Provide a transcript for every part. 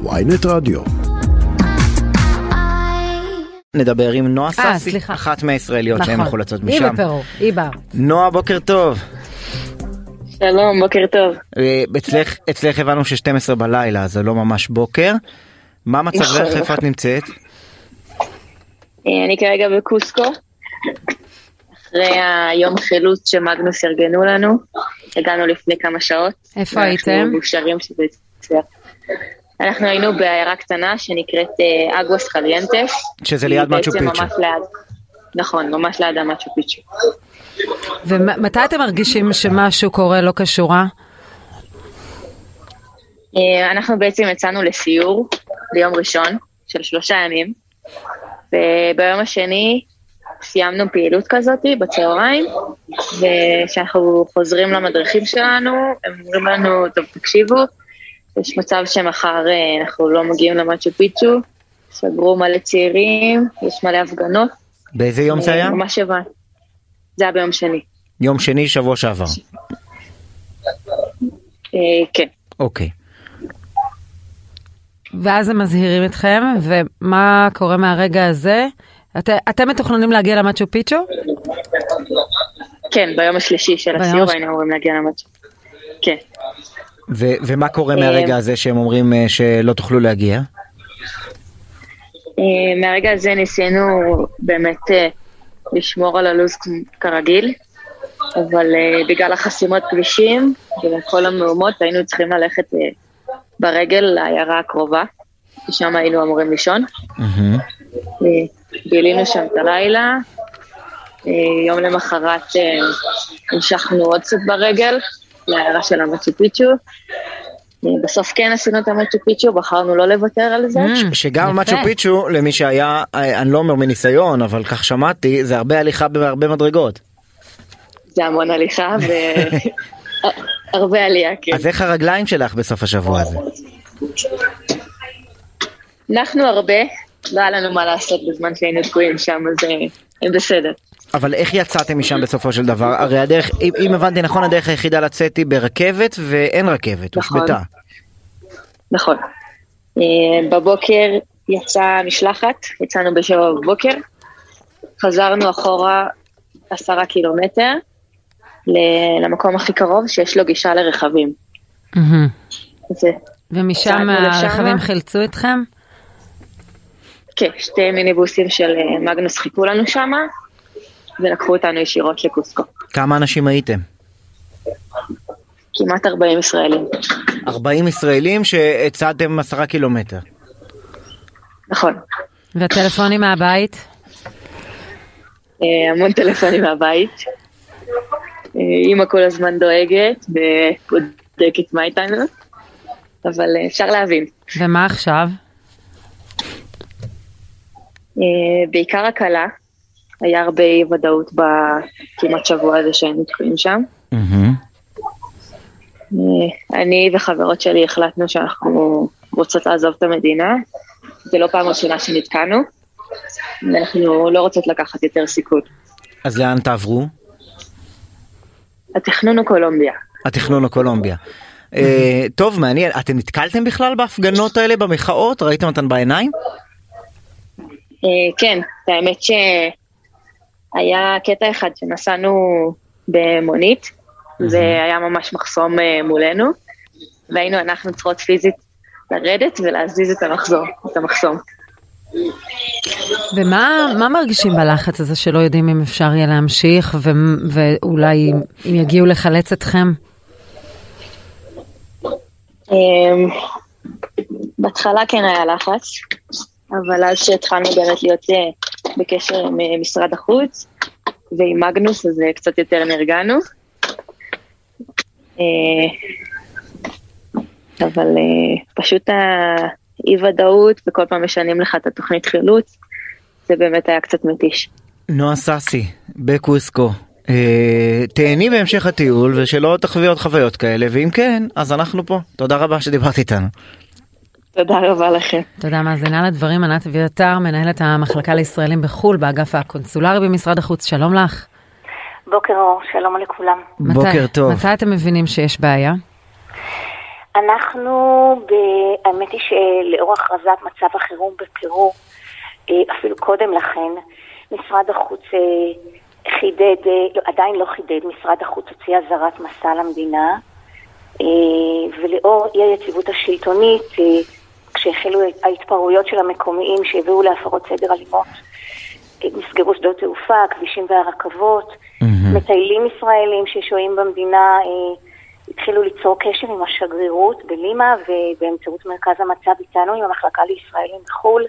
ויינט רדיו. נדבר עם נועה אה, סאסי. אחת מהישראליות שהן נכון. מחולצות היא משם. בפרו, היא בארץ. נועה, בוקר טוב. שלום, בוקר טוב. אה, אצלך, אצלך הבנו ש-12 בלילה, זה לא ממש בוקר. מה מצבך, נכון. איפה את נמצאת? אה, אני כרגע בקוסקו, אחרי היום חילוץ שמאגנוס ארגנו לנו. הגענו לפני כמה שעות. איפה הייתם? מאושרים שזה הצליח. אנחנו היינו בעיירה קטנה שנקראת אה, אגואס קליינטס. שזה ליד מאצ'ו בעצם פיצ'ו. ממש ליד. נכון, ממש ליד המאצ'ו פיצ'ו. ומתי אתם מרגישים שמשהו קורה לא כשורה? אה, אנחנו בעצם יצאנו לסיור ביום ראשון של שלושה ימים, וביום השני סיימנו פעילות כזאת בצהריים, וכשאנחנו חוזרים למדריכים שלנו, הם אומרים לנו, טוב, תקשיבו, יש מצב שמחר אה, אנחנו לא מגיעים למאצ'ו פיצ'ו, סגרו מלא צעירים, יש מלא הפגנות. באיזה יום זה אה, היה? ממש הבנתי. זה היה ביום שני. יום שני, שבוע שעבר. אה, כן. אוקיי. ואז הם מזהירים אתכם, ומה קורה מהרגע הזה? את, אתם מתוכננים להגיע למאצ'ו פיצ'ו? כן, ביום השלישי של הסיור היינו אמורים להגיע למאצ'ו. כן. ו- ומה קורה מהרגע הזה שהם אומרים אה, שלא תוכלו להגיע? אה, מהרגע הזה ניסינו באמת אה, לשמור על הלו"ז כרגיל, אבל בגלל החסימות כבישים וכל המהומות היינו צריכים ללכת ברגל לעיירה הקרובה, ששם היינו אמורים לישון. בילינו שם את הלילה, יום למחרת המשכנו עוד קצת ברגל לעיירה של המצ'ו פיצ'ו. אה, בסוף כן עשינו את המצ'ו פיצ'ו, בחרנו לא לוותר על זה. Mm, שגם יפה. מאצ'ו פיצ'ו, למי שהיה, אה, אני לא אומר מניסיון, אבל כך שמעתי, זה הרבה הליכה בהרבה מדרגות. זה המון הליכה והרבה עלייה, כן. אז איך הרגליים שלך בסוף השבוע הזה? אנחנו הרבה, לא היה לנו מה לעשות בזמן שהיינו תקועים שם, אז אה, הם בסדר. אבל איך יצאתם משם בסופו של דבר? הרי הדרך, אם, אם הבנתי נכון, הדרך היחידה לצאת היא ברכבת ואין רכבת, נכון. הושבתה. נכון. אה, בבוקר יצאה משלחת, יצאנו בשבע בבוקר, חזרנו אחורה עשרה קילומטר ל- למקום הכי קרוב שיש לו גישה לרכבים. ומשם. הרכבים חילצו אתכם? כן, שתי מיניבוסים של אה, מגנוס חיכו לנו שמה, ולקחו אותנו ישירות לקוסקו. כמה אנשים הייתם? כמעט 40 ישראלים. 40 ישראלים שהצעתם 10 קילומטר. נכון. והטלפונים מהבית? אה, המון טלפונים מהבית. אה, אימא כל הזמן דואגת ובודקת מה איתנו, אבל אה, אפשר להבין. ומה עכשיו? אה, בעיקר הקלה, היה הרבה אי ודאות בכמעט שבוע הזה שהיינו תקועים שם. אה, אני וחברות שלי החלטנו שאנחנו רוצות לעזוב את המדינה, זה לא פעם ראשונה שנתקענו, ואנחנו לא רוצות לקחת יותר סיכון. אז לאן תעברו? התכנון הוא קולומביה. התכנון הקולומביה. אה, טוב, מעניין. אתם נתקלתם בכלל בהפגנות האלה, במחאות? ראיתם אותן בעיניים? אה, כן, האמת שהיה קטע אחד שנסענו במונית, זה היה ממש מחסום אה, מולנו, והיינו אנחנו צריכות פיזית לרדת ולהזיז את המחזור, את המחסום. ומה מה מרגישים בלחץ הזה שלא יודעים אם אפשר יהיה להמשיך, ו, ואולי אם יגיעו לחלץ אתכם? אמ, בהתחלה כן היה לחץ, אבל אז שהתחלנו באמת להיות אה, בקשר עם אה, משרד החוץ ועם מגנוס, אז אה, קצת יותר נרגענו. אה, אבל פשוט האי ודאות, וכל פעם משנים לך את התוכנית חילוץ, זה באמת היה קצת מתיש. נועה סאסי, בקוסקו. תהני בהמשך הטיול ושלא תחווי עוד חוויות כאלה, ואם כן, אז אנחנו פה. תודה רבה שדיברת איתנו. תודה רבה לכם. תודה, מאזינה לדברים, ענת אביתר, מנהלת המחלקה לישראלים בחו"ל, באגף הקונסולרי במשרד החוץ, שלום לך. בוקר אור, שלום לכולם. בוקר מתי, טוב. מתי אתם מבינים שיש בעיה? אנחנו, ב... האמת היא שלאור הכרזת מצב החירום בפרו, אפילו קודם לכן, משרד החוץ חידד, לא, עדיין לא חידד, משרד החוץ הוציא אזהרת מסע למדינה, ולאור אי היציבות השלטונית, כשהחלו ההתפרעויות של המקומיים שהביאו להפרות סדר אלימות, נסגרו שדות תעופה, הכבישים והרכבות, mm-hmm. מטיילים ישראלים ששוהים במדינה התחילו ליצור קשר עם השגרירות בלימה ובאמצעות מרכז המצב איתנו, עם המחלקה לישראלים בחו"ל.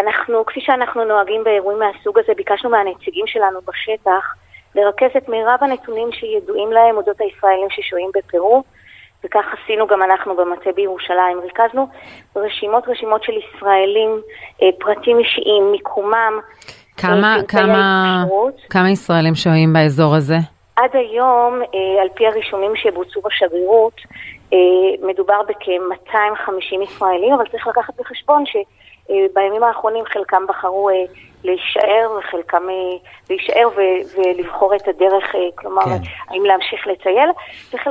אנחנו, כפי שאנחנו נוהגים באירועים מהסוג הזה, ביקשנו מהנציגים שלנו בשטח לרכז את מירב הנתונים שידועים להם אודות הישראלים ששוהים בפרו, וכך עשינו גם אנחנו במטה בירושלים. ריכזנו רשימות רשימות של ישראלים, פרטים אישיים, מיקומם. כמה, כמה, כמה ישראלים שוהים באזור הזה? עד היום, על פי הרישומים שבוצעו בשגרירות, מדובר בכ-250 ישראלים, אבל צריך לקחת בחשבון שבימים האחרונים חלקם בחרו להישאר וחלקם להישאר ולבחור את הדרך, כלומר, כן. האם להמשיך לטייל.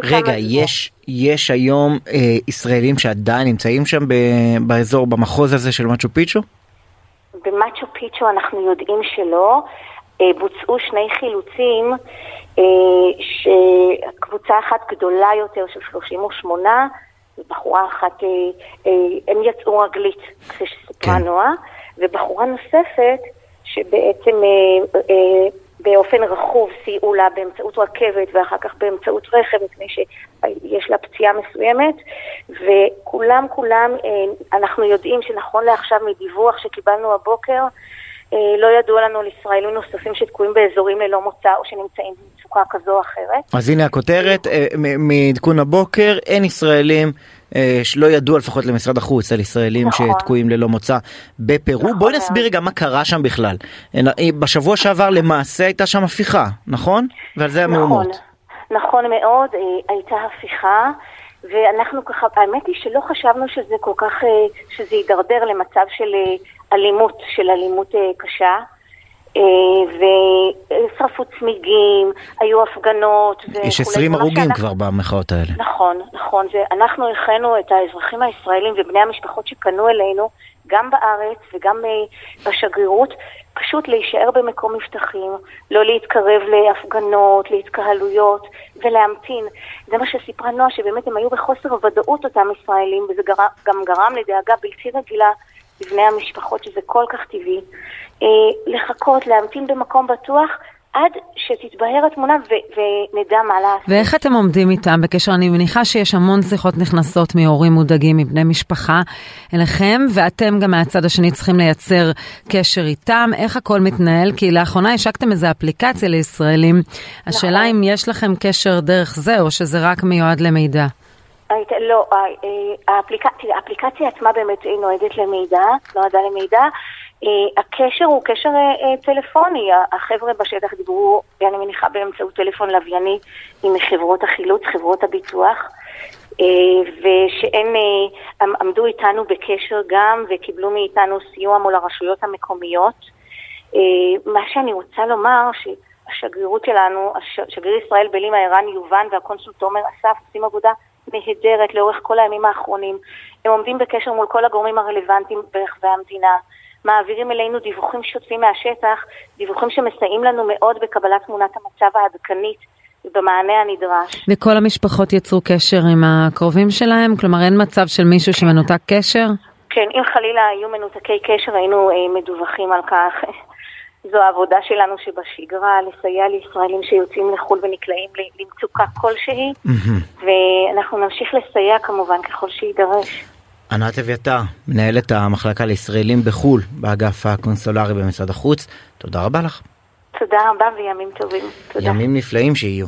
רגע, יש, יש היום אה, ישראלים שעדיין נמצאים שם ב- באזור, במחוז הזה של מצ'ו פיצ'ו? במצ'ו פיצ'ו אנחנו יודעים שלא. אה, בוצעו שני חילוצים, אה, שקבוצה אחת גדולה יותר של 38, ובחורה אחת, אה, אה, הם יצאו רגלית, כפי שסיפרה כן. נועה, ובחורה נוספת, שבעצם אה, אה, באופן רכוב סייעו לה באמצעות רכבת ואחר כך באמצעות רכב, מפני שיש לה פציעה מסוימת, וכולם כולם, אה, אנחנו יודעים שנכון לעכשיו מדיווח שקיבלנו הבוקר, אה, לא ידוע לנו על ישראלים נוספים שתקועים באזורים ללא מוצא או שנמצאים במצוקה כזו או אחרת. אז הנה הכותרת, אה, מעדכון הבוקר, אין ישראלים שלא ידוע לפחות למשרד החוץ על ישראלים נכון. שתקועים ללא מוצא בפרו. נכון. בואי נסביר רגע מה קרה שם בכלל. בשבוע שעבר למעשה הייתה שם הפיכה, נכון? ועל זה המהומות. נכון, נכון מאוד, הייתה הפיכה. ואנחנו ככה, האמת היא שלא חשבנו שזה כל כך, שזה יידרדר למצב של אלימות, של אלימות קשה. ושרפו צמיגים, היו הפגנות. יש 20 הרוגים כבר במחאות האלה. נכון, נכון. זה, אנחנו הנחינו את האזרחים הישראלים ובני המשפחות שפנו אלינו, גם בארץ וגם בשגרירות, פשוט להישאר במקום מבטחים, לא להתקרב להפגנות, להתקהלויות ולהמתין. זה מה שסיפרה נועה, שבאמת הם היו בחוסר ודאות אותם ישראלים, וזה גר... גם גרם לדאגה בלתי רגילה לבני המשפחות, שזה כל כך טבעי. אה, לחכות, להמתין במקום בטוח. עד שתתבהר התמונה ו- ונדע מה לעשות. ואיך אתם עומדים איתם בקשר? אני מניחה שיש המון שיחות נכנסות מהורים מודאגים, מבני משפחה אליכם, ואתם גם מהצד השני צריכים לייצר קשר איתם. איך הכל מתנהל? כי לאחרונה השקתם איזו אפליקציה לישראלים. השאלה נכון. אם יש לכם קשר דרך זה, או שזה רק מיועד למידע. לא, האפליקציה, האפליקציה עצמה באמת נועדת למידע, נועדה למידע. Uh, הקשר הוא קשר uh, טלפוני, החבר'ה בשטח דיברו, אני מניחה באמצעות טלפון לווייני עם חברות החילוץ, חברות הביטוח, ושהם עמדו איתנו בקשר גם וקיבלו מאיתנו סיוע מול הרשויות המקומיות. מה שאני רוצה לומר, שהשגרירות שלנו, שגריר ישראל בלימה ערן יובן והקונסול תומר אסף עושים עבודה נהדרת לאורך כל הימים האחרונים. הם עומדים בקשר מול כל הגורמים הרלוונטיים ברחבי המדינה. מעבירים אלינו דיווחים שוטפים מהשטח, דיווחים שמסייעים לנו מאוד בקבלת תמונת המצב העדכנית ובמענה הנדרש. וכל המשפחות יצרו קשר עם הקרובים שלהם? כלומר אין מצב של מישהו שמנותק קשר? כן, אם חלילה היו מנותקי קשר היינו אה, מדווחים על כך. זו העבודה שלנו שבשגרה, לסייע לישראלים שיוצאים לחו"ל ונקלעים למצוקה כלשהי, ואנחנו נמשיך לסייע כמובן ככל שיידרש. ענת אביתר, מנהלת המחלקה לישראלים בחו"ל באגף הקונסולרי במשרד החוץ, תודה רבה לך. תודה רבה וימים טובים. תודה. ימים נפלאים שיהיו.